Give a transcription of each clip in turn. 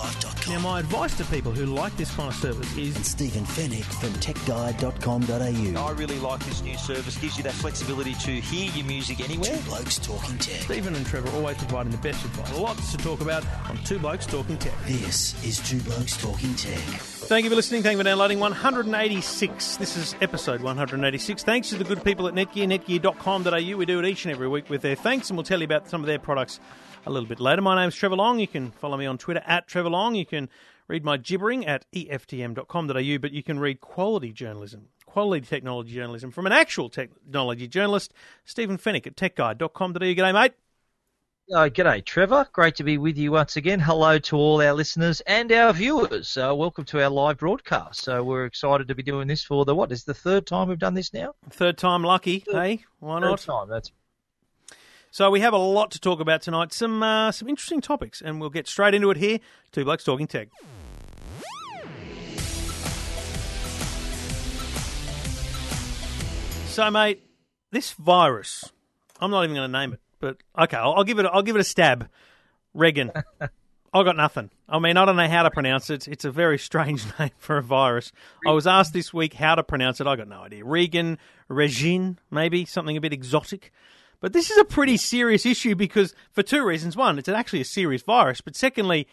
YourTechLife.com. Now, my advice to people who like this kind of service is and Stephen Fenech from TechGuide.com.au. I really like this new service. Gives you that flexibility to hear your music anywhere. Two Blokes Talking Tech. Stephen and Trevor always providing the best advice. Lots to talk about on Two Blokes Talking Tech. This is Two Blokes Talking Tech. Thank you for listening. Thank you for downloading 186. This is episode 186. Thanks to the good people at Netgear, netgear.com.au. We do it each and every week with their thanks, and we'll tell you about some of their products a little bit later. My name's Trevor Long. You can follow me on Twitter at Trevor Long. You can read my gibbering at EFTM.com.au, but you can read quality journalism, quality technology journalism from an actual technology journalist, Stephen Fenech at techguide.com.au. G'day, mate. Uh, g'day, Trevor. Great to be with you once again. Hello to all our listeners and our viewers. Uh, welcome to our live broadcast. So we're excited to be doing this for the what? Is the third time we've done this now? Third time lucky, hey? Why not? Third time. That's So we have a lot to talk about tonight. Some uh, some interesting topics, and we'll get straight into it here. Two blokes talking tech. So, mate, this virus. I'm not even going to name it, but okay, I'll, I'll give it. I'll give it a stab. Regin. I got nothing. I mean, I don't know how to pronounce it. It's a very strange name for a virus. I was asked this week how to pronounce it. I got no idea. Regan, Regine, maybe something a bit exotic. But this is a pretty serious issue because for two reasons. One, it's actually a serious virus, but secondly,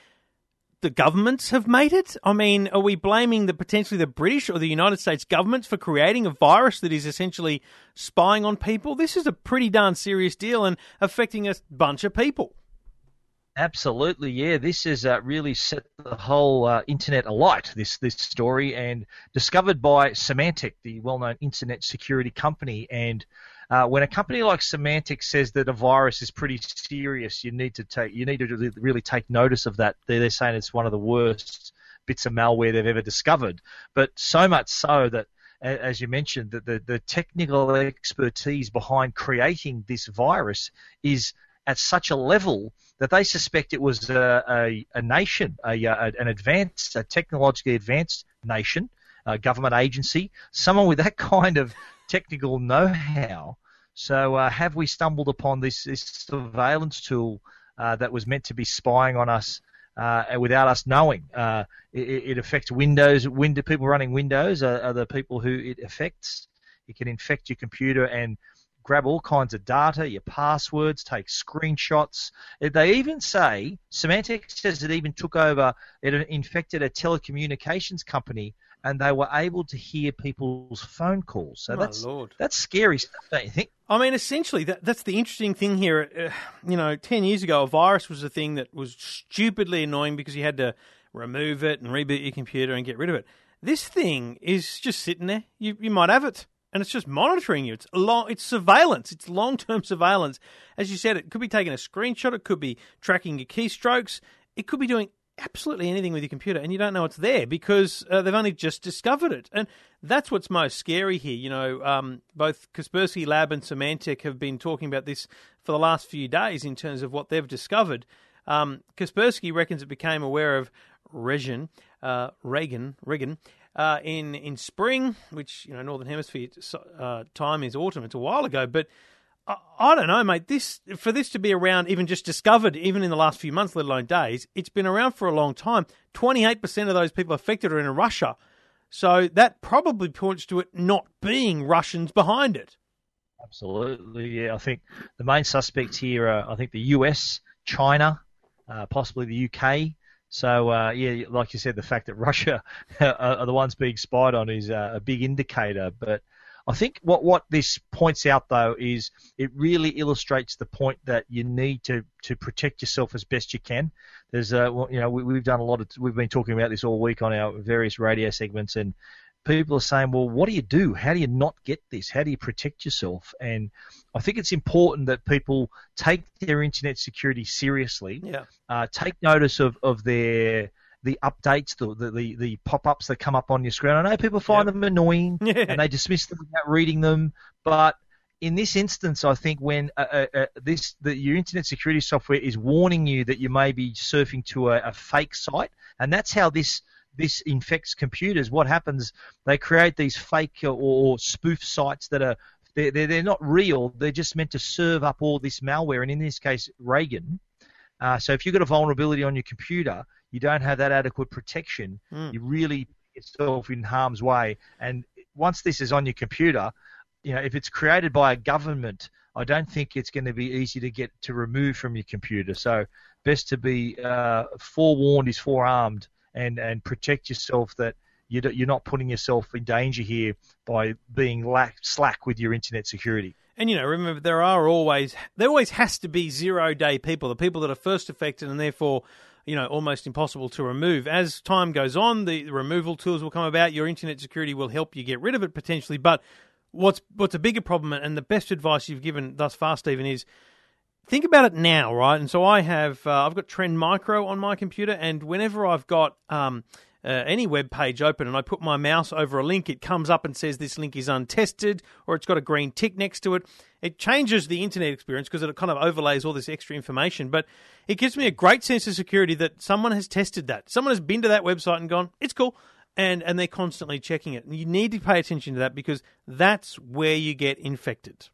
the governments have made it. I mean, are we blaming the potentially the British or the United States governments for creating a virus that is essentially spying on people? This is a pretty darn serious deal and affecting a bunch of people. absolutely yeah. This has uh, really set the whole uh, internet alight. This this story and discovered by Symantec, the well-known internet security company, and. Uh, when a company like Symantec says that a virus is pretty serious, you need to take you need to really- take notice of that. They're, they're saying it's one of the worst bits of malware they've ever discovered. But so much so that, as you mentioned, that the, the technical expertise behind creating this virus is at such a level that they suspect it was a, a, a nation, a, a, an advanced, a technologically advanced nation, a government agency, someone with that kind of technical know-how. So uh, have we stumbled upon this, this surveillance tool uh, that was meant to be spying on us uh, without us knowing? Uh, it, it affects Windows. Window people running Windows are, are the people who it affects. It can infect your computer and grab all kinds of data, your passwords, take screenshots. They even say Symantec says it even took over. It infected a telecommunications company, and they were able to hear people's phone calls. So My that's Lord. that's scary stuff, don't you think? I mean, essentially, that, that's the interesting thing here. Uh, you know, 10 years ago, a virus was a thing that was stupidly annoying because you had to remove it and reboot your computer and get rid of it. This thing is just sitting there. You, you might have it. And it's just monitoring you. It's long. It's surveillance. It's long-term surveillance. As you said, it could be taking a screenshot. It could be tracking your keystrokes. It could be doing absolutely anything with your computer, and you don't know it's there because uh, they've only just discovered it. And that's what's most scary here. You know, um, both Kaspersky Lab and Symantec have been talking about this for the last few days in terms of what they've discovered. Um, Kaspersky reckons it became aware of Regan, uh, Reagan, Reagan, uh, in in spring, which you know Northern Hemisphere uh, time is autumn. It's a while ago, but I, don't know, mate. This for this to be around, even just discovered, even in the last few months, let alone days, it's been around for a long time. Twenty eight percent of those people affected are in Russia, so that probably points to it not being Russians behind it. Absolutely, yeah. I think the main suspects here are, I think, the US, China, uh, possibly the UK. So, uh, yeah, like you said, the fact that Russia are, are the ones being spied on is uh, a big indicator. But I think what, what this points out, though, is it really illustrates the point that you need to, to protect yourself as best you can. There's, uh, you know, we, we've done a lot of, we've been talking about this all week on our various radio segments, and people are saying, well, what do you do? How do you not get this? How do you protect yourself? And I think it's important that people take their internet security seriously. Yeah. Uh, take notice of, of their the updates, the the, the, the pop-ups that come up on your screen. I know people find Yep. them annoying Yeah. and they dismiss them without reading them, but in this instance, I think when uh, uh, uh, this the, your internet security software is warning you that you may be surfing to a, a fake site, and that's how this this infects computers. What happens? They create these fake or, or spoof sites that are they're, they're, they're not real. They're just meant to serve up all this malware, and in this case, Regin. Uh, so if you've got a vulnerability on your computer, you don't have that adequate protection. Mm. You really put yourself in harm's way. And once this is on your computer, you know, if it's created by a government, I don't think it's going to be easy to get to remove from your computer. So best to be uh, forewarned is forearmed, and and protect yourself that you you're not putting yourself in danger here by being lack, slack with your internet security. And you know, remember there are always there always has to be zero day people, the people that are first affected and therefore, you know, almost impossible to remove. As time goes on, the, removal tools will come about. Your internet security will help you get rid of it potentially. But what's what's a bigger problem and the best advice you've given thus far, Stephen, is think about it now, right? And so I have uh, I've got Trend Micro on my computer, and whenever I've got um, uh, any web page open and I put my mouse over a link, it comes up and says this link is untested, or it's got a green tick next to it. It changes the internet experience because it kind of overlays all this extra information, but it gives me a great sense of security that someone has tested that. Someone has been to that website and gone, it's cool. And, and they're constantly checking it. And you need to pay attention to that because that's where you get infected.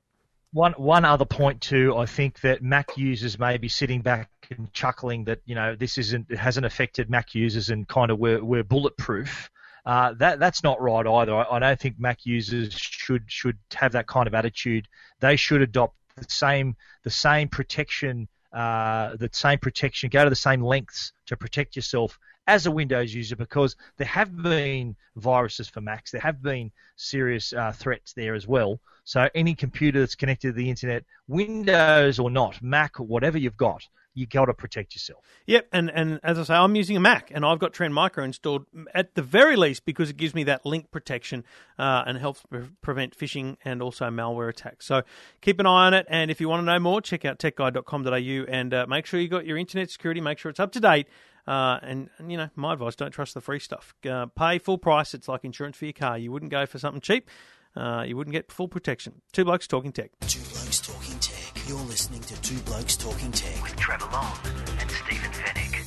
One one other point too, I think that Mac users may be sitting back and chuckling that you know this isn't it hasn't affected Mac users and kind of we're we're bulletproof. Uh, that that's not right either. I, I don't think Mac users should should have that kind of attitude. They should adopt the same the same protection uh, the same protection. Go to the same lengths to protect yourself as a Windows user because there have been viruses for Macs. There have been serious uh, threats there as well. So any computer that's connected to the internet, Windows or not, Mac or whatever you've got, you got to protect yourself. Yep, and, and as I say, I'm using a Mac, and I've got Trend Micro installed at the very least because it gives me that link protection uh, and helps pre- prevent phishing and also malware attacks. So keep an eye on it, and if you want to know more, check out techguide.com.au and uh, make sure you got your internet security, make sure it's up to date. Uh, and, and, you know, my advice: don't trust the free stuff. Uh, pay full price. It's like insurance for your car. You wouldn't go for something cheap. Uh, you wouldn't get full protection. Two blokes talking tech. Two Blokes Talking Tech. You're listening to Two Blokes Talking Tech. with Trevor Long and Stephen Fenech.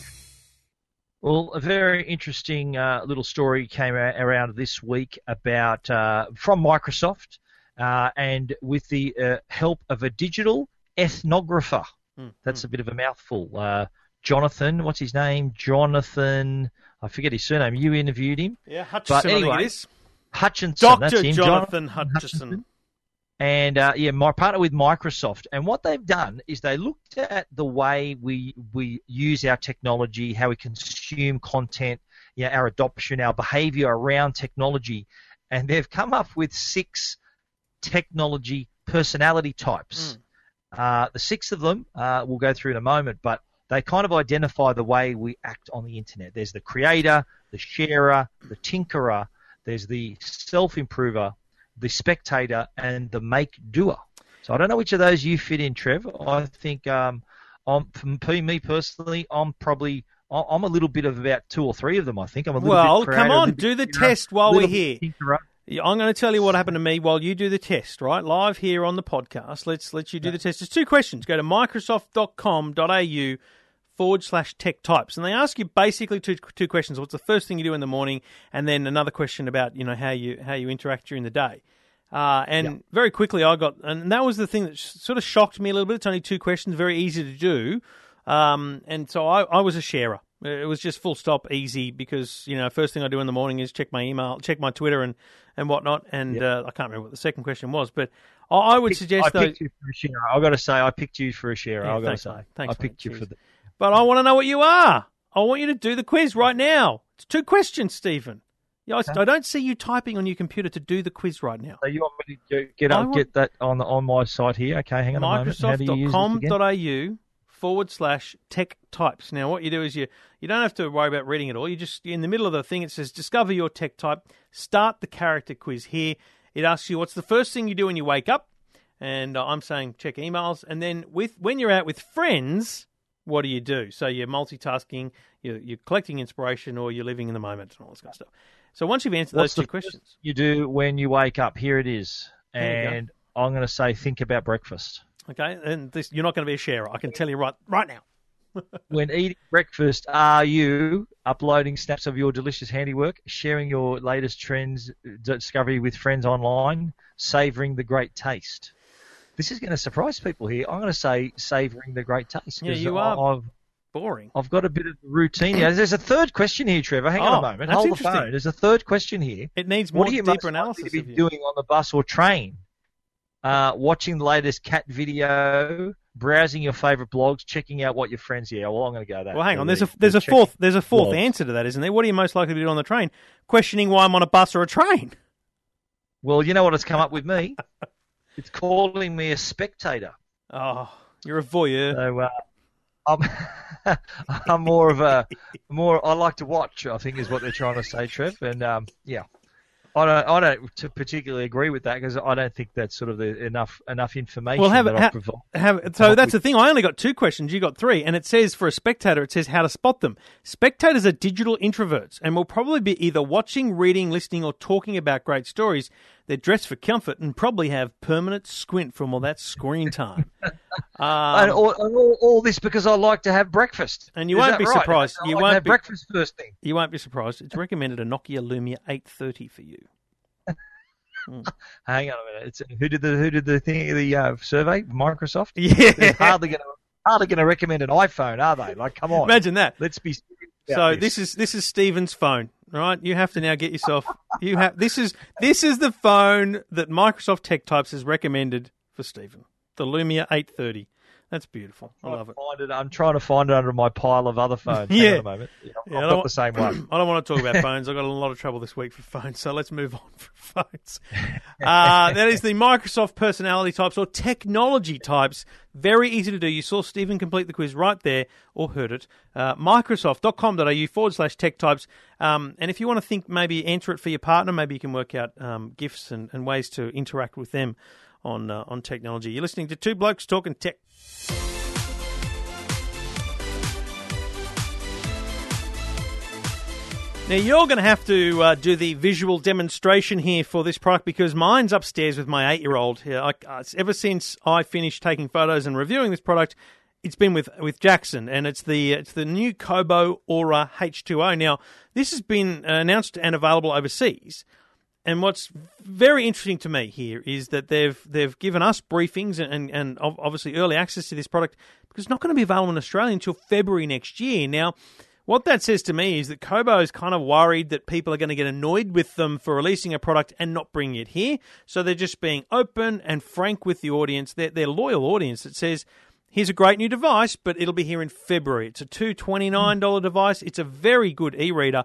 Well, a very interesting uh, little story came a- around this week about uh, from Microsoft, uh, and with the uh, help of a digital ethnographer. Hmm, That's a bit of a mouthful. Jonathan, what's his name? Jonathan. I forget his surname. You interviewed him. Yeah, Hutchison. But anyway, I think it is. Hutchinson. Doctor him, Jonathan Hutchinson. and uh, yeah, my partner with Microsoft. And what they've done is they looked at the way we we use our technology, how we consume content, you know, our adoption, our behaviour around technology, and they've come up with six technology personality types. Uh, the six of them uh, we'll go through in a moment, but they kind of identify the way we act on the internet. There's the creator, the sharer, the tinkerer. There's the self-improver, the spectator, and the make doer. So I don't know which of those you fit in, Trev. I think um, I'm, for me personally, I'm probably I'm a little bit of about two or three of them. I think I'm a little Well, bit creative, come on, do the test while we're here. tinkerer. Yeah, I'm going to tell you what happened to me while you do the test, right? Live here on the podcast. Let's let you do the test. There's two questions. Go to microsoft.com.au forward slash tech types. And they ask you basically two two questions. What's the first thing you do in the morning? And then another question about, you know, how you how you interact during the day. Uh, and very quickly I got, and that was the thing that sh- sort of shocked me a little bit. It's only two questions, very easy to do. Um, and so I, I was a sharer. It was just full stop easy because you know first thing I do in the morning is check my email, check my Twitter and and whatnot. And uh, I can't remember what the second question was, but I, I would suggest I though. picked you for a sharer. I've got to say, I picked you for a share. Yeah, I've got to say, mate. Thanks, I picked mate. you for the. But I want to know what you are. I want you to do the quiz right now. It's two questions, Stephen. Yeah, I, I don't see you typing on your computer to do the quiz right now. So you want me to get- up, want- get that on the, on my site here? Okay, hang on a moment. How do you use this again? Microsoft.com.au forward slash tech types. Now, what you do is you you don't have to worry about reading it all. You just in the middle of the thing it says discover your tech type. Start the character quiz here. It asks you what's the first thing you do when you wake up, and uh, I'm saying check emails, and then with when you're out with friends, what do you do? So you're multitasking, you're, you're collecting inspiration, or you're living in the moment and all this kind of stuff. So once you've answered What's those two questions, you do when you wake up? Here it is, go. and I'm going to say think about breakfast. Okay, and this, you're not going to be a sharer. I can tell you right right now. When eating breakfast, are you uploading snaps of your delicious handiwork, sharing your latest trends, discovery with friends online, savouring the great taste? This is going to surprise people here. I'm going to say savouring the great taste. Yeah, you are. I've, Boring. I've got a bit of routine here. There's a third question here, Trevor. Hang Oh, on a moment. Hold the phone. There's a third question here. It needs more What are you deeper analysis to be doing on the bus or train? Uh, watching the latest cat video, browsing your favourite blogs, checking out what your friends. Yeah, well, I'm going to go that. Well, hang on. There's a there's a fourth there's a fourth blogs. answer to that, isn't there? What are you most likely to do on the train? Questioning why I'm on a bus or a train. Well, you know what has come up with me? it's calling me a spectator. Oh, you're a voyeur. So uh, I'm I'm more of a more. I like to watch. I think is what they're trying to say, Trev. And um, yeah, I don't I don't particularly agree with that because I don't think that's sort of the, enough enough information Well, have that ha- provide. Have, so that's with- the thing. I only got two questions. You got three, and it says for a spectator, it says how to spot them. Spectators are digital introverts, and will probably be either watching, reading, listening, or talking about great stories. They're dressed for comfort and probably have permanent squint from all that screen time. and Um, all, and all, all this because I like to have breakfast. And you Is won't be right? surprised. I You like won't have be- breakfast first thing. you won't be surprised. It's recommended a Nokia Lumia 830 for you. Hang on a minute. It's, who did the who did the thing the uh, survey? Microsoft. Yeah. They're hardly going to hardly going to recommend an iPhone, are they? Like, come on. Imagine that. Let's be. So about this is this is Stephen's phone, right? You have to now get yourself. You have this is this is the phone that Microsoft Tech Types has recommended for Stephen, the Lumia 830. That's beautiful. I love it. Find it. I'm trying to find it under my pile of other phones. Yeah. on a moment. Yeah, I've got the same one. I don't want to talk about phones. I've got a lot of trouble this week for phones, so let's move on from phones. Uh, that is the Microsoft personality types or technology types. Very easy to do. You saw Stephen complete the quiz right there, or heard it. Uh, Microsoft.com.au forward slash tech types. Um, and if you want to think maybe answer it for your partner, maybe you can work out um, gifts and, and ways to interact with them on uh, on technology. You're listening to Two Blokes Talking Tech. Now you're going to have to uh, do the visual demonstration here for this product because mine's upstairs with my eight-year-old. I, ever since I finished taking photos and reviewing this product, it's been with with Jackson, and it's the it's the new Kobo Aura H2O. Now this has been announced and available overseas. And what's very interesting to me here is that they've they've given us briefings and, and, and obviously early access to this product because it's not going to be available in Australia until February next year. Now, what that says to me is that Kobo is kind of worried that people are going to get annoyed with them for releasing a product and not bringing it here. So they're just being open and frank with the audience, their, their loyal audience that says, here's a great new device, but it'll be here in February. It's a $229 device. It's a very good e reader.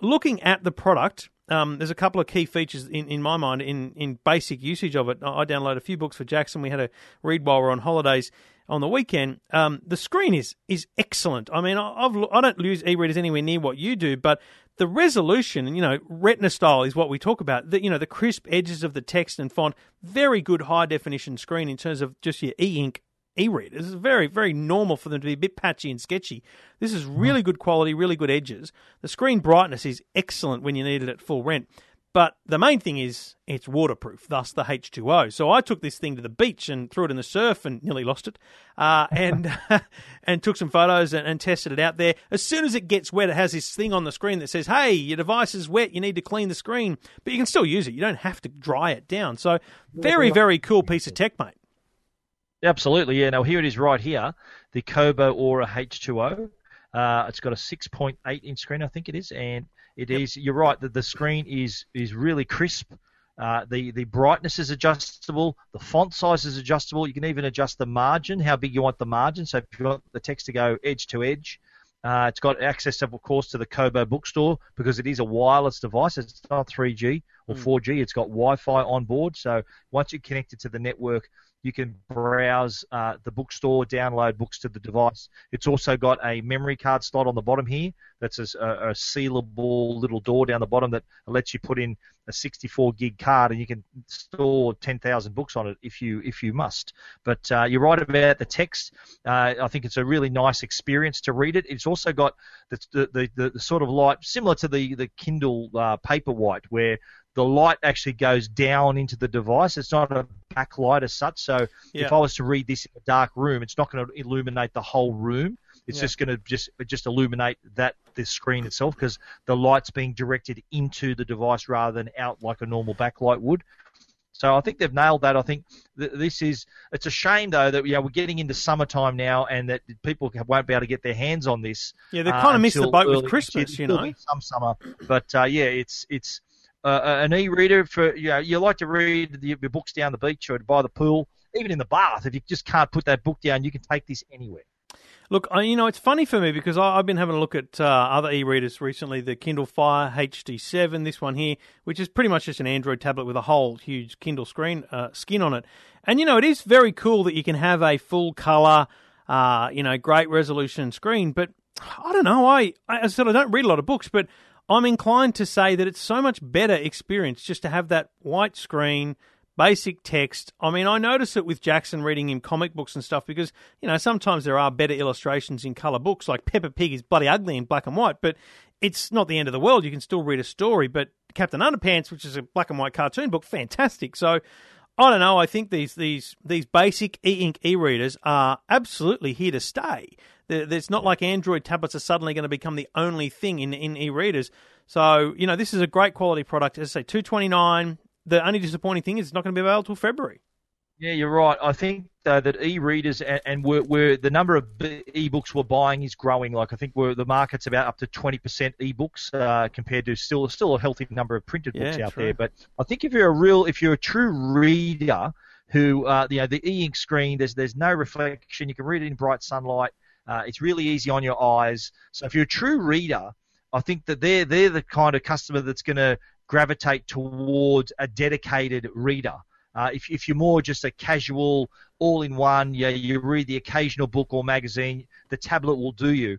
Looking at the product, um, there's a couple of key features in, in my mind in, in basic usage of it. I downloaded a few books for Jackson. We had a read while we are on holidays on the weekend. Um, the screen is is excellent. I mean, I- I've I don't use e-readers anywhere near what you do, but the resolution, you know, retina style is what we talk about. The, you know, the crisp edges of the text and font, very good high definition screen in terms of just your e-ink e-readers. It's very, very normal for them to be a bit patchy and sketchy. This is really good quality, really good edges. The screen brightness is excellent when you need it at full rent. But the main thing is it's waterproof, thus the H2O. So I took this thing to the beach and threw it in the surf and nearly lost it, uh, and and took some photos and, and tested it out there. As soon as it gets wet, it has this thing on the screen that says, "Hey, your device is wet. You need to clean the screen." But you can still use it. You don't have to dry it down. So very, very cool piece of tech, mate. Absolutely, yeah. Now here it is right here, the Kobo Aura H2O. Uh, it's got a 6.8 inch screen, I think it is, and it is. You're right that the screen is is really crisp. Uh, the the brightness is adjustable. The font size is adjustable. You can even adjust the margin, how big you want the margin. So if you want the text to go edge to edge, uh, it's got access, of course, to the Kobo bookstore because it is a wireless device. It's not 3G or 4G. It's got Wi-Fi on board. So once you connect it to the network, You can browse uh, the bookstore, download books to the device. It's also got a memory card slot on the bottom here. That's a, a sealable little door down the bottom that lets you put in a 64 gig card, and you can store 10,000 books on it if you if you must. But uh, you're right about the text. Uh, I think it's a really nice experience to read it. It's also got the the, the, the sort of light similar to the the Kindle uh, Paperwhite, where the light actually goes down into the device. It's not a backlight as such. So Yeah. if I was to read this in a dark room, it's not going to illuminate the whole room. It's Yeah. just going to just just illuminate that the screen itself because the light's being directed into the device rather than out like a normal backlight would. So I think they've nailed that. I think th- this is. It's a shame though that yeah we're getting into summertime now and that people won't be able to get their hands on this. Yeah, they uh, kind of missed the boat with Christmas, you know. Some summer, but uh, yeah, it's it's uh, an e-reader for you know you like to read the, your books down the beach or by the pool, even in the bath. If you just can't put that book down, you can take this anywhere. Look, I, you know, it's funny for me because I, I've been having a look at uh, other e-readers recently. The Kindle Fire HD7, this one here, which is pretty much just an Android tablet with a whole huge Kindle screen uh, skin on it. And you know, it is very cool that you can have a full color, uh, you know, great resolution screen. But I don't know. I, I said I don't read a lot of books, but I'm inclined to say that it's so much better experience just to have that white screen basic text. I mean, I notice it with Jackson reading him comic books and stuff because, you know, sometimes there are better illustrations in colour books, like Peppa Pig is bloody ugly in black and white, but it's not the end of the world. You can still read a story. But Captain Underpants, which is a black and white cartoon book, fantastic. So I don't know. I think these these these basic e-ink e-readers are absolutely here to stay. It's not like Android tablets are suddenly going to become the only thing in in e-readers. So you know, this is a great quality product. As I say, two twenty nine. The only disappointing thing is it's not going to be available till February. Yeah, you're right. I think uh, that e-readers and, and we're, we're, the number of e-books we're buying is growing. Like I think we're, the market's about up to 20% e-books uh, compared to still still a healthy number of printed books Yeah, out true. there. But I think if you're a real, if you're a true reader who, uh, you know, the e-ink screen, there's there's no reflection. You can read it in bright sunlight. Uh, it's really easy on your eyes. So if you're a true reader, I think that they're they're the kind of customer that's going to gravitate towards a dedicated reader. Uh, if, if you're more just a casual, all-in-one, yeah, you read the occasional book or magazine, the tablet will do you.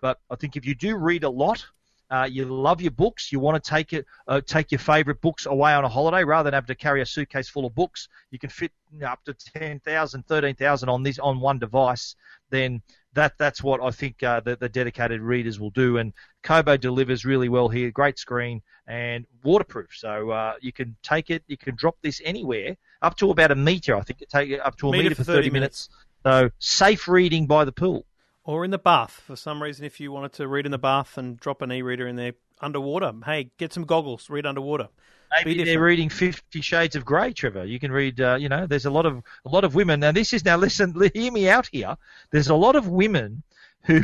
But I think if you do read a lot, uh, you love your books, you want to take it, uh, take your favourite books away on a holiday rather than have to carry a suitcase full of books. You can fit up to 10,000, 13,000 on this on one device. Then that that's what I think uh, the, the dedicated readers will do. And Kobo delivers really well here. Great screen and waterproof, so uh, you can take it, you can drop this anywhere up to about a meter. I think it take it up to a Meter meter, for for 30 30 minutes. So safe reading by the pool. Or in the bath. For some reason, if you wanted to read in the bath and drop an e-reader in there underwater, hey, get some goggles, read underwater. Maybe Be they're reading Fifty Shades of Grey, Trevor. You can read, uh, you know, there's a lot of a lot of women. Now this is now listen, hear me out here. There's a lot of women who,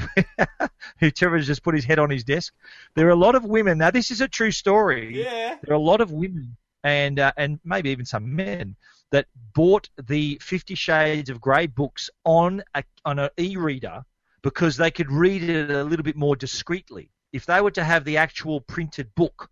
who Trevor's just put his head on his desk. There are a lot of women. Now this is a true story. Yeah. There are a lot of women and uh, and maybe even some men that bought the Fifty Shades of Grey books on a on an e-reader because they could read it a little bit more discreetly. If they were to have the actual printed book,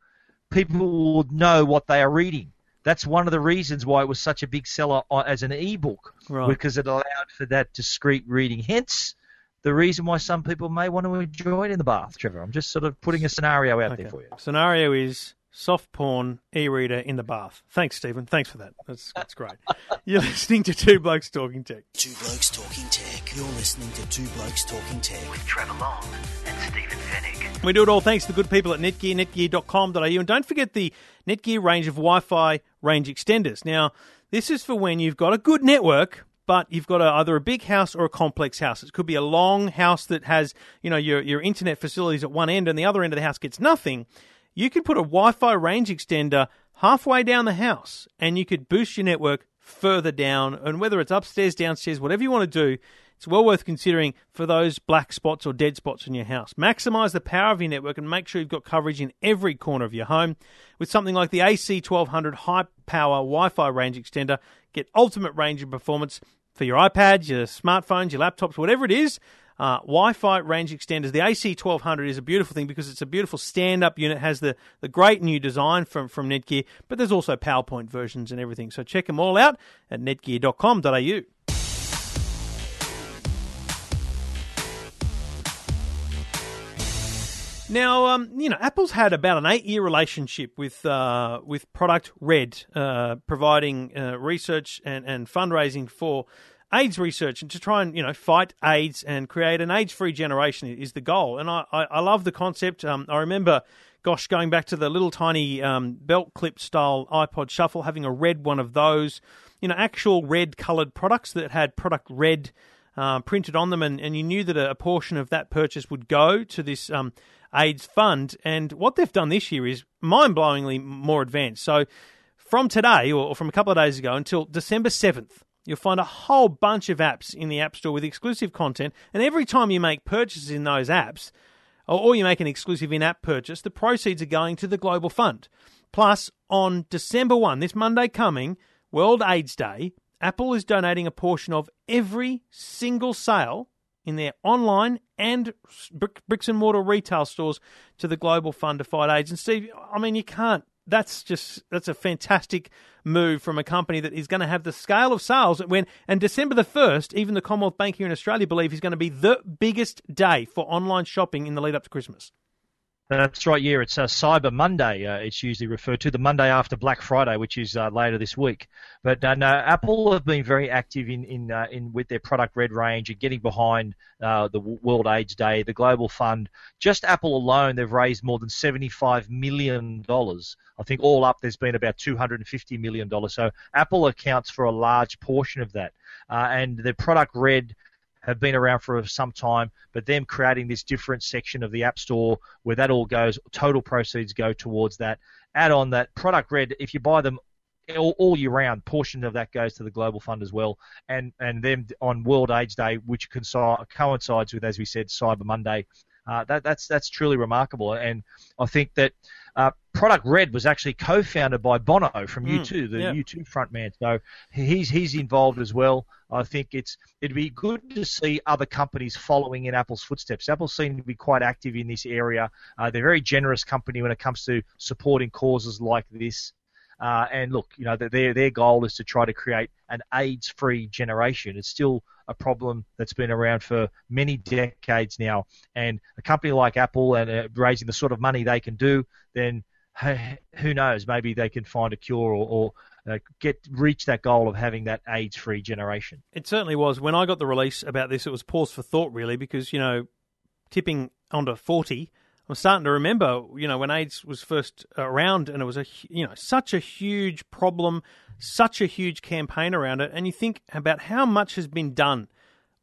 people would know what they are reading. That's one of the reasons why it was such a big seller as an e-book Right. because it allowed for that discreet reading. Hence, the reason why some people may want to enjoy it in the bath, Trevor. I'm just sort of putting a scenario out there for you. Scenario is soft porn e-reader in the bath. Thanks, Stephen. Thanks for that. That's that's great. You're listening to Two Blokes Talking Tech. Two Blokes Talking Tech. You're listening to Two Blokes Talking Tech. with Trevor Long and Stephen Fenech. We do it all thanks to the good people at Netgear, netgear.com.au. And don't forget the Netgear range of Wi Fi range extenders. Now, this is for when you've got a good network, but you've got a, either a big house or a complex house. It could be a long house that has, you know, your, your internet facilities at one end and the other end of the house gets nothing. You could put a Wi Fi range extender halfway down the house and you could boost your network further down. And whether it's upstairs, downstairs, whatever you want to do, it's well worth considering for those black spots or dead spots in your house. Maximize the power of your network and make sure you've got coverage in every corner of your home. With something like the AC1200 high power Wi Fi range extender, get ultimate range and performance for your iPads, your smartphones, your laptops, whatever it is. Uh, Wi-Fi range extenders. The AC1200 is a beautiful thing because it's a beautiful stand-up unit. Has the the great new design from from Netgear, but there's also PowerPoint versions and everything. So check them all out at netgear.com.au. Now, um, you know, Apple's had about an eight-year relationship with uh, with Product Red, uh, providing uh, research and, and fundraising for AIDS research and to try and you know fight AIDS and create an AIDS-free generation is the goal. And I, I, I love the concept. Um, I remember, gosh, going back to the little tiny um, belt clip style iPod Shuffle, having a red one of those, you know, actual red coloured products that had Product Red. Uh, printed on them, and, and you knew that a, portion of that purchase would go to this um, AIDS fund. And what they've done this year is mind blowingly more advanced. So from today, or from a couple of days ago, until December 7th, you'll find a whole bunch of apps in the App Store with exclusive content. And every time you make purchases in those apps, or you make an exclusive in app purchase, the proceeds are going to the Global Fund. Plus, on December 1, this Monday coming, World AIDS Day, Apple is donating a portion of every single sale in their online and bricks and mortar retail stores to the Global Fund to Fight AIDS. And Steve, I mean, you can't. That's just that's a fantastic move from a company that is going to have the scale of sales when and December the first, even the Commonwealth Bank here in Australia believe is going to be the biggest day for online shopping in the lead up to Christmas. That's right. Yeah, it's uh, Cyber Monday. Uh, it's usually referred to the Monday after Black Friday, which is uh, later this week. But uh, no, Apple have been very active in in, uh, in with their product Red range and getting behind the World AIDS Day, the Global Fund. Just Apple alone, they've raised more than seventy-five million dollars. I think all up, there's been about two hundred and fifty million dollars. So Apple accounts for a large portion of that, and the product Red have been around for some time, but them creating this different section of the App Store where that all goes, total proceeds go towards that. Add on that product red, if you buy them all, all, year round, portion of that goes to the Global Fund as well, and and then on World AIDS Day, which coincides with, as we said, Cyber Monday. Uh, that, that's that's truly remarkable, and I think that uh, Product Red was actually co-founded by Bono from mm, U2, the yeah. U2 frontman. So he's he's involved as well. I think it's it'd be good to see other companies following in Apple's footsteps. Apple seem to be quite active in this area. Uh, they're a very generous company when it comes to supporting causes like this. Uh, and look, you know, their their goal is to try to create an AIDS-free generation. It's still a problem that's been around for many decades now. And a company like Apple and uh, raising the sort of money they can do, then who knows? Maybe they can find a cure or, or uh, get reach that goal of having that AIDS-free generation. It certainly was. When I got the release about this, it was pause for thought, really, because you know, tipping under forty I'm starting to remember, you know, when AIDS was first around, and it was a, you know, such a huge problem, such a huge campaign around it, and you think about how much has been done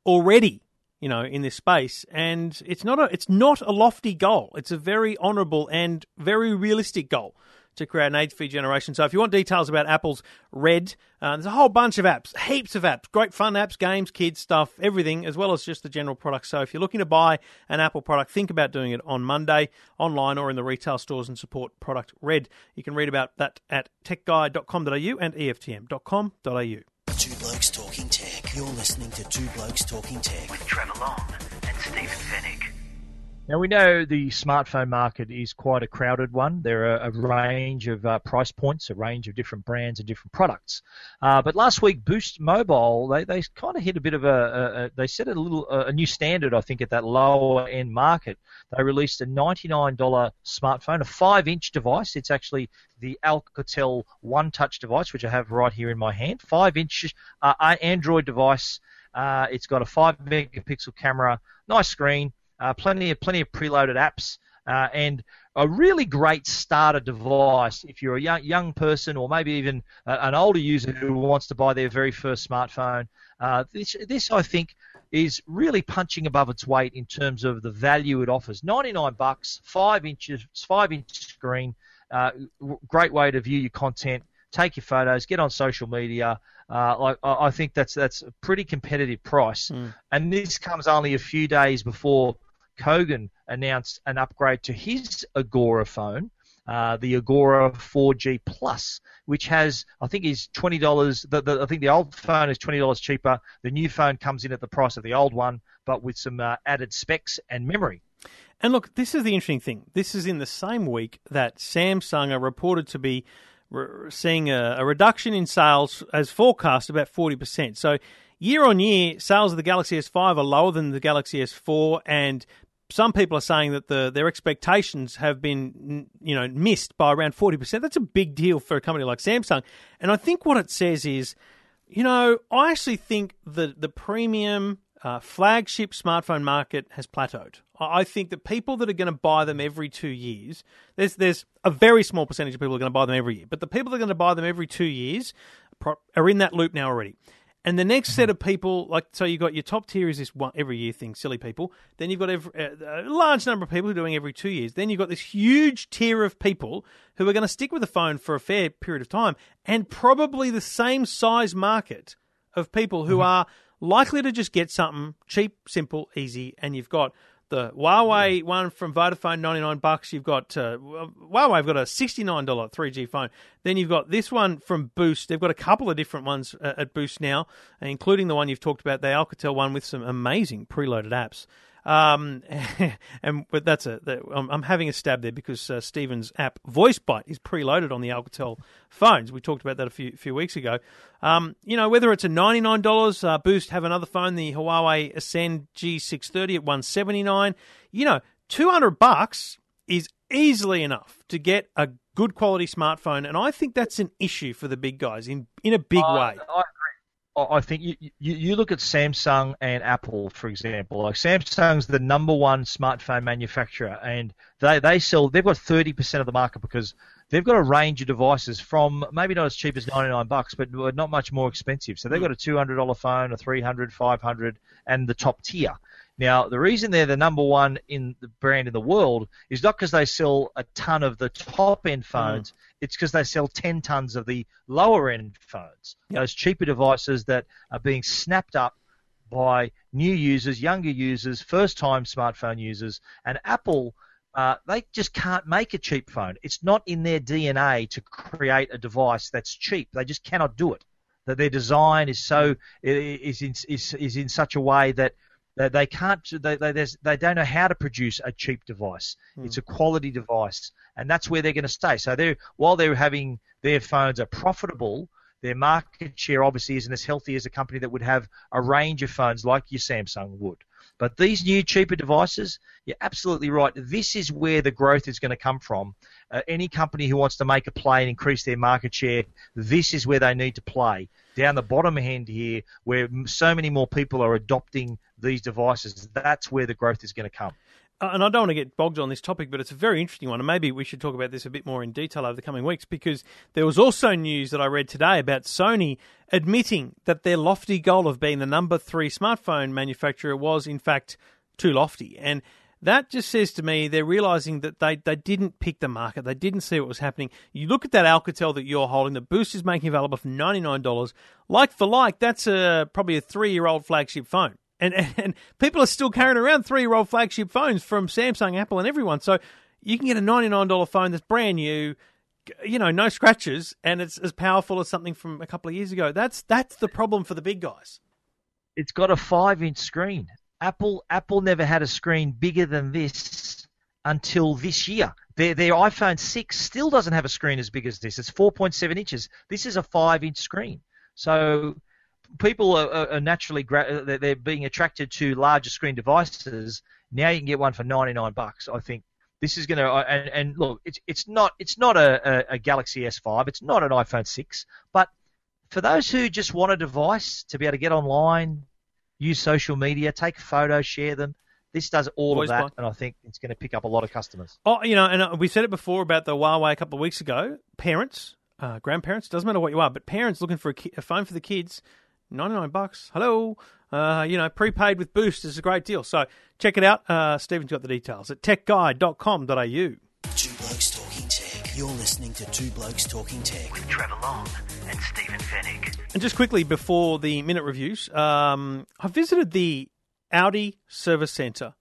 already, you know, in this space, and it's not a, it's not a lofty goal. It's a very honourable and very realistic goal to create an age-free generation. So if you want details about Apple's Red, uh, there's a whole bunch of apps, heaps of apps, great fun apps, games, kids stuff, everything, as well as just the general product. So if you're looking to buy an Apple product, think about doing it on Monday, online or in the retail stores and support Product Red. You can read about that at techguide.com.au and eftm.com.au. Two Blokes Talking Tech. You're listening to Two Blokes Talking Tech with Trevor Long and Stephen Fenech. Now we know the smartphone market is quite a crowded one. There are a range of uh, price points, a range of different brands and different products. Uh, but last week, Boost Mobile they, they kind of hit a bit of a, a, a they set a little a new standard I think at that lower end market. They released a $99 smartphone, a five-inch device. It's actually the Alcatel One Touch device, which I have right here in my hand. Five-inch uh, Android device. Uh, it's got a five megapixel camera, nice screen uh, plenty of plenty of preloaded apps, uh, and a really great starter device if you're a young young person or maybe even uh, an older user who wants to buy their very first smartphone. Uh, this this I think is really punching above its weight in terms of the value it offers. 99 bucks, five inches, five inch screen, uh, great way to view your content, take your photos, get on social media. Uh, like I think that's that's a pretty competitive price, mm. and this comes only a few days before Kogan announced an upgrade to his Agora phone, uh, the Agora 4G Plus, which has I think is twenty dollars. I think the old phone is twenty dollars cheaper. The new phone comes in at the price of the old one, but with some uh, added specs and memory. And look, this is the interesting thing. This is in the same week that Samsung are reported to be re- seeing a, a reduction in sales as forecast about 40%. So year on year, sales of the Galaxy S5 are lower than the Galaxy S4 and some people are saying that the their expectations have been you know missed by around 40%. That's a big deal for a company like Samsung. And I think what it says is, you know, I actually think the the premium uh, flagship smartphone market has plateaued. I think that people that are going to buy them every two years, there's there's a very small percentage of people are going to buy them every year, but the people that are going to buy them every two years are in that loop now already. And the next set of people, like so, you've got your top tier is this one every year thing, silly people. Then you've got every, uh, a large number of people who are doing every two years. Then you've got this huge tier of people who are going to stick with the phone for a fair period of time, and probably the same size market of people who are likely to just get something cheap, simple, easy. And you've got the Huawei one from Vodafone, ninety nine bucks. You've got uh, Huawei. have got a sixty nine dollar three G phone. Then you've got this one from Boost. They've got a couple of different ones uh, at Boost now, including the one you've talked about, the Alcatel one with some amazing preloaded apps. Um, and but that's a that, I'm, I'm having a stab there because uh, Stephen's app VoiceBite is preloaded on the Alcatel phones. We talked about that a few few weeks ago. Um, you know whether it's a ninety nine dollars uh, Boost have another phone, the Huawei Ascend G six thirty at one seventy nine. You know, two hundred bucks is easily enough to get a good quality smartphone, and I think that's an issue for the big guys in in a big Uh, way. I, I think you, you you look at Samsung and Apple, for example. Like Samsung's the number one smartphone manufacturer, and they they sell. They've got thirty percent of the market because they've got a range of devices from maybe not as cheap as ninety nine bucks, but not much more expensive. So they've hmm. got a two hundred dollar phone, a 300 500 and the top tier. Now, the reason they're the number one in the brand in the world is not because they sell a ton of the top end phones. It's because they sell 10 tons of the lower end phones, those cheaper devices that are being snapped up by new users, younger users, first time smartphone users. And Apple, uh, they just can't make a cheap phone. It's not in their DNA to create a device that's cheap. They just cannot do it. That their design is so is in, is, is in such a way that they, they can't they, they, they don't know how to produce a cheap device. It's a quality device, and that's where they're going to stay. So they're while they're having their phones are profitable, their market share obviously isn't as healthy as a company that would have a range of phones like your Samsung would. But these new cheaper devices, you're absolutely right. This is where the growth is going to come from. Uh, any company who wants to make a play and increase their market share, this is where they need to play. Down the bottom end here, where so many more people are adopting these devices, that's where the growth is going to come. Uh, and I don't want to get bogged on this topic, but it's a very interesting one, and maybe we should talk about this a bit more in detail over the coming weeks because there was also news that I read today about Sony admitting that their lofty goal of being the number three smartphone manufacturer was, in fact, too lofty. And that just says to me they're realizing that they, they didn't pick the market. They didn't see what was happening. You look at that Alcatel that you're holding, the Boost is making available for $99. Like for like, that's a, probably a three year old flagship phone. And, and, people are still carrying around three year old flagship phones from Samsung, Apple, and everyone. So you can get a $99 phone that's brand new, you know, no scratches, and it's as powerful as something from a couple of years ago. That's that's the problem for the big guys. It's got a five-inch screen. Apple Apple never had a screen bigger than this until this year. Their their iPhone 6 still doesn't have a screen as big as this. It's 4.7 inches. This is a five-inch screen. So people are, are- naturally gra- they're- they're being attracted to larger screen devices. Now you can get one for 99 bucks. I think this is going to and, and look, it's it's not it's not a, a, a Galaxy S5. It's not an iPhone 6, but for those who just want a device to be able to get online, use social media, take photos, share them, this does all of that, and I think it's going to pick up a lot of customers. Oh, you know, and uh, we said it before about the Huawei a couple of weeks ago. Parents, uh, grandparents, doesn't matter what you are, but parents looking for a, ki- a phone for the kids, ninety nine bucks. Hello, uh, you know, prepaid with Boost is a great deal. So check it out. Uh, Stephen's got the details at techguide.com.au. Two Blokes Talking Tech. You're listening to Two Blokes Talking Tech. with Trevor Long and Stephen Fenech. And just quickly before the minute reviews, um, I visited the Audi Service Centre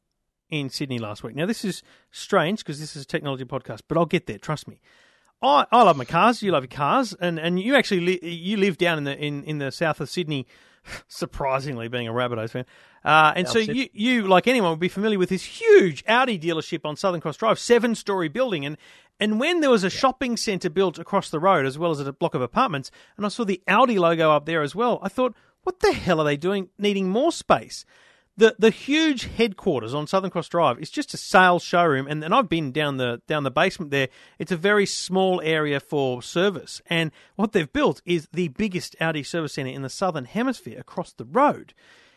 in Sydney last week. Now, this is strange because this is a technology podcast, but I'll get there. Trust me. I, I love my cars. You love your cars, and, and you actually li- you live down in the in, in the south of Sydney. Surprisingly, being a Rabbitohs fan, uh, and so you, you like anyone would be familiar with this huge Audi dealership on Southern Cross Drive, seven story building, and and when there was a shopping centre built across the road as well as a block of apartments, and I saw the Audi logo up there as well, I thought, what the hell are they doing, needing more space? The the huge headquarters on Southern Cross Drive is just a sales showroom, and, and I've been down the down the basement there. It's a very small area for service, and what they've built is the biggest Audi service centre in the southern hemisphere across the road.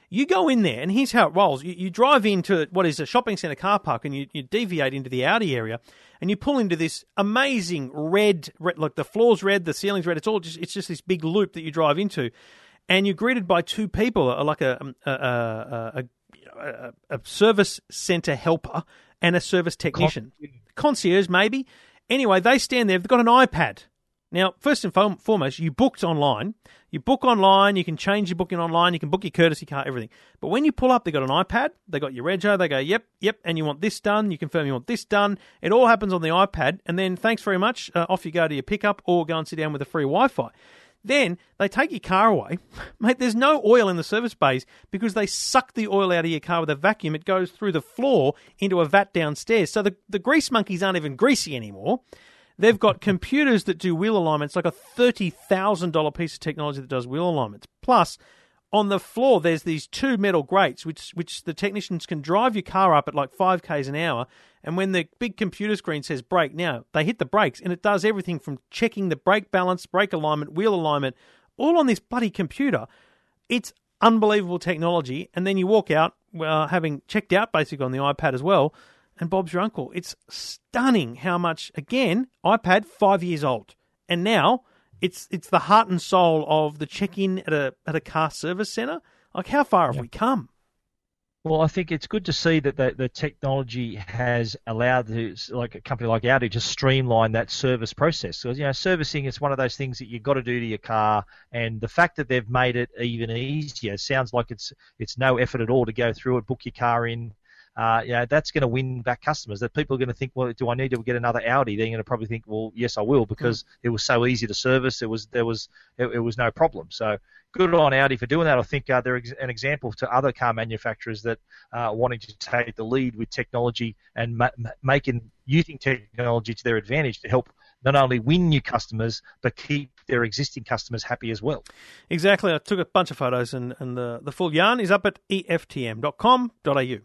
You go in there, and here's how it rolls. You, you drive into what is a shopping centre car park, and you, you deviate into the Audi area, and you pull into this amazing red, red, like the floor's red, the ceiling's red. It's all just it's just this big loop that you drive into and you're greeted by two people, like a a, a, a, a service center helper and a service technician, concierge maybe. Anyway, they stand there. They've got an iPad. Now, first and foremost, you booked online. You book online. You can change your booking online. You can book your courtesy car, everything. But when you pull up, they've got an iPad. They got your rego. They go, yep, yep, and you want this done. You confirm you want this done. It all happens on the iPad, and then thanks very much. Uh, off you go to your pickup, or go and sit down with a free Wi-Fi. Then they take your car away. Mate, there's no oil in the service bays because they suck the oil out of your car with a vacuum. It goes through the floor into a vat downstairs. So the, the grease monkeys aren't even greasy anymore. They've got computers that do wheel alignments, like a $30,000 piece of technology that does wheel alignments. Plus, on the floor there's these two metal grates which which the technicians can drive your car up at like 5 k's an hour and when the big computer screen says brake now they hit the brakes and it does everything from checking the brake balance brake alignment wheel alignment all on this bloody computer. It's unbelievable technology. And then you walk out uh, having checked out basically on the iPad as well and Bob's your uncle. It's stunning how much again iPad 5 years old. And now it's it's the heart and soul of the check-in at a at a car service center. Like, how far have we come? Well, I think it's good to see that the, the technology has allowed like a company like Audi to streamline that service process. So, you know, servicing is one of those things that you've got to do to your car, and the fact that they've made it even easier sounds like it's it's no effort at all to go through it, book your car in, uh, you know, that's going to win back customers. That people are going to think, well, do I need to get another Audi? They're going to probably think, well, yes, I will, because mm. it was so easy to service. It was there was it, it, was no problem. So good on Audi for doing that. I think uh, they're an example to other car manufacturers that are uh, wanting to take the lead with technology and ma- making using technology to their advantage to help not only win new customers but keep their existing customers happy as well. Exactly. I took a bunch of photos and, and the, the full yarn is up at eftm.com.au.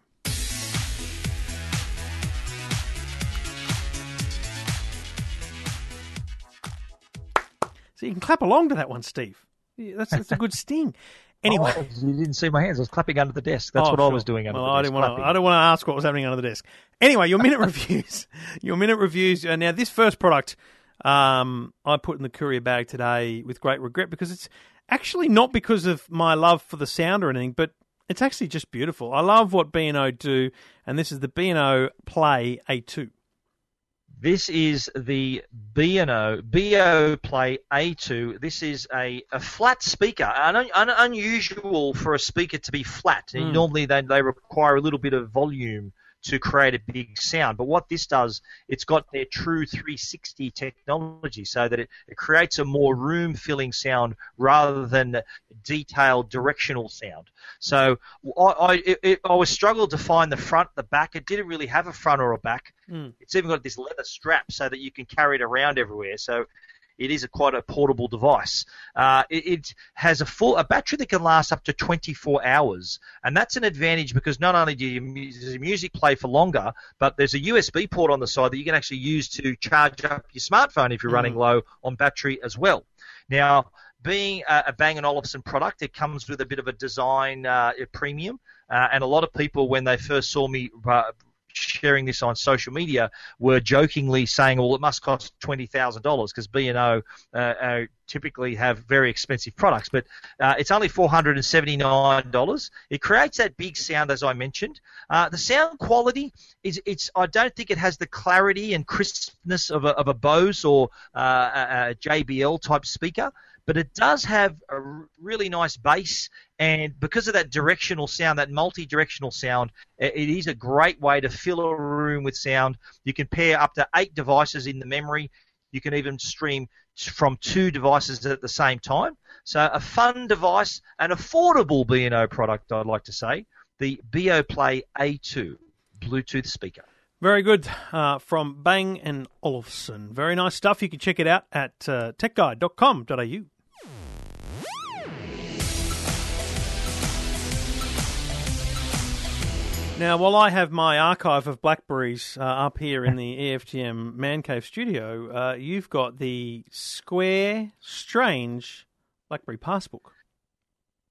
So you can clap along to that one, Steve. That's, that's a good sting. Anyway, oh, you didn't see my hands. I was clapping under the desk. That's oh, what sure. I was doing under well, the I desk. Didn't want to, I don't want to ask what was happening under the desk. Anyway, your minute reviews. Your minute reviews. Uh, now, this first product um, I put in the courier bag today with great regret because it's actually not because of my love for the sound or anything, but it's actually just beautiful. I love what B&O do, and this is the B&O Play A2. This is the B&O, BO Play A2. This is a, a flat speaker, un, unusual for a speaker to be flat. Mm. Normally they, they require a little bit of volume to create a big sound. But what this does, it's got their true 360 technology so that it, it creates a more room filling sound rather than detailed directional sound. So I, I, it, I was struggled to find the front, the back. It didn't really have a front or a back. Mm. It's even got this leather strap so that you can carry it around everywhere. So it is a quite a portable device. Uh, it, it, has a full a battery that can last up to 24 hours, and that's an advantage because not only do you, does your music play for longer, but there's a USB port on the side that you can actually use to charge up your smartphone if you're mm. running low on battery as well. Now, being a, a Bang & Olufsen product, it comes with a bit of a design uh, premium, uh, and a lot of people when they first saw me uh, sharing this on social media were jokingly saying, "Well, it must cost twenty thousand dollars because B and O uh, uh, typically have very expensive products." But uh, it's only four hundred and seventy nine dollars. It creates that big sound as I mentioned. Uh, the sound quality is it's I don't think it has the clarity and crispness of a, of a Bose or uh, a, a JBL type speaker but it does have a really nice bass and because of that directional sound that multi-directional sound it is a great way to fill a room with sound you can pair up to eight devices in the memory you can even stream from two devices at the same time so a fun device an affordable B&O product I'd like to say the Beoplay A2 Bluetooth speaker very good uh, from Bang and Olufsen. Very nice stuff. You can check it out at uh, techguide.com.au. Now, while I have my archive of Blackberries uh, up here in the EFTM Man Cave studio, uh, you've got the Square Strange Blackberry Passbook.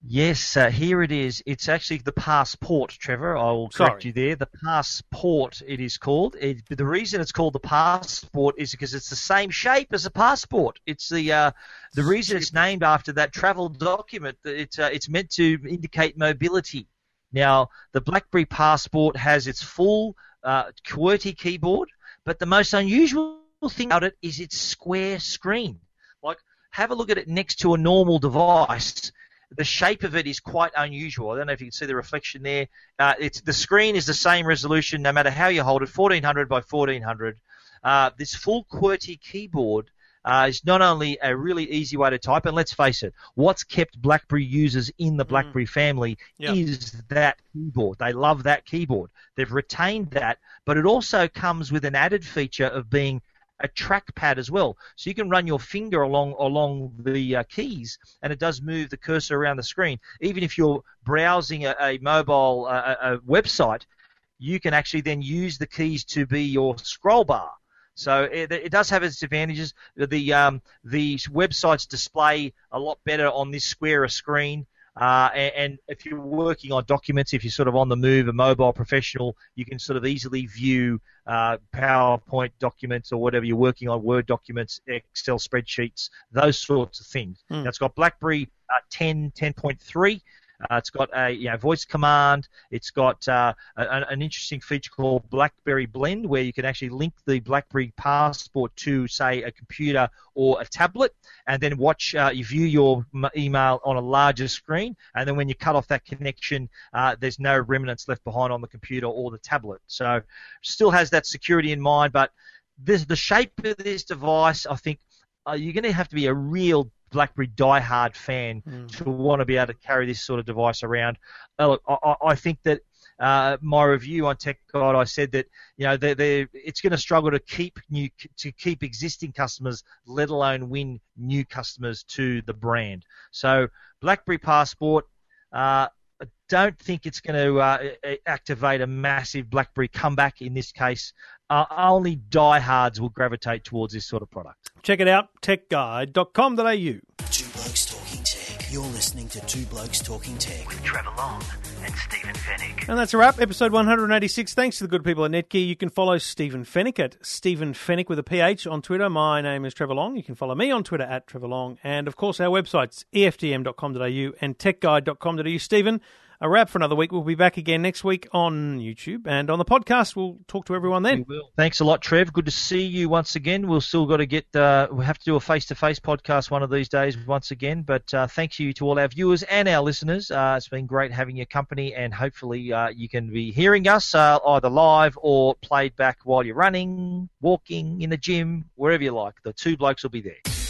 Yes, uh, here it is. It's actually the passport, Trevor. I will correct Sorry. you there. The passport, it is called. It, the reason it's called the passport is because it's the same shape as a passport. It's the uh, the reason it's named after that travel document. that It's uh, it's meant to indicate mobility. Now, the BlackBerry Passport has its full uh, QWERTY keyboard, but the most unusual thing about it is its square screen. Like, have a look at it next to a normal device the shape of it is quite unusual. I don't know if you can see the reflection there. Uh, it's the screen is the same resolution no matter how you hold it, 1400 by 1400. Uh, this full QWERTY keyboard uh, is not only a really easy way to type, and let's face it, what's kept BlackBerry users in the BlackBerry family Yeah. is that keyboard. They love that keyboard. They've retained that, but it also comes with an added feature of being a trackpad as well. So you can run your finger along along the uh, keys, and it does move the cursor around the screen. Even if you're browsing a, a mobile uh, a website, you can actually then use the keys to be your scroll bar. So it, it does have its advantages. The um, the websites display a lot better on this squarer screen. Uh, and, and if you're working on documents, if you're sort of on the move, a mobile professional, you can sort of easily view uh, PowerPoint documents or whatever you're working on, Word documents, Excel spreadsheets, those sorts of things. Hmm. Now, it's got BlackBerry uh, 10, 10.3. Uh, it's got a you know, voice command. It's got uh, an, an interesting feature called BlackBerry Blend, where you can actually link the BlackBerry Passport to, say, a computer or a tablet, and then watch uh, you view your email on a larger screen. And then when you cut off that connection, uh, there's no remnants left behind on the computer or the tablet. So still has that security in mind, but this the shape of this device, I think, uh, you're going to have to be a real BlackBerry diehard fan to want to be able to carry this sort of device around. Uh, look, I, I- I think that uh, my review on Tech Guide, I said that you know they're, they're, it's going to struggle to keep new to keep existing customers, let alone win new customers to the brand. So BlackBerry Passport. Uh, I don't think it's going to uh, activate a massive BlackBerry comeback in this case. Uh, only diehards will gravitate towards this sort of product. Check it out, techguide.com.au. Two Blokes Talking Tech. You're listening to Two Blokes Talking Tech. with Trevor Long and Stephen Fenech. And that's a wrap, episode 186. Thanks to the good people at Netgear. You can follow Stephen Fenech at Stephen Fenech with a PH on Twitter. My name is Trevor Long. You can follow me on Twitter at Trevor Long. And of course, our websites, EFTM.com.au and techguide.com.au. Stephen, a wrap for another week. We'll be back again next week on YouTube and on the podcast. We'll talk to everyone then. Thanks a lot, Trev. Good to see you once again. We'll still got to get. Uh, we have to do a face-to-face podcast one of these days once again. But uh, thank you to all our viewers and our listeners. Uh, it's been great having your company, and hopefully uh, you can be hearing us uh, either live or played back while you're running, walking in the gym, wherever you like. The two blokes will be there.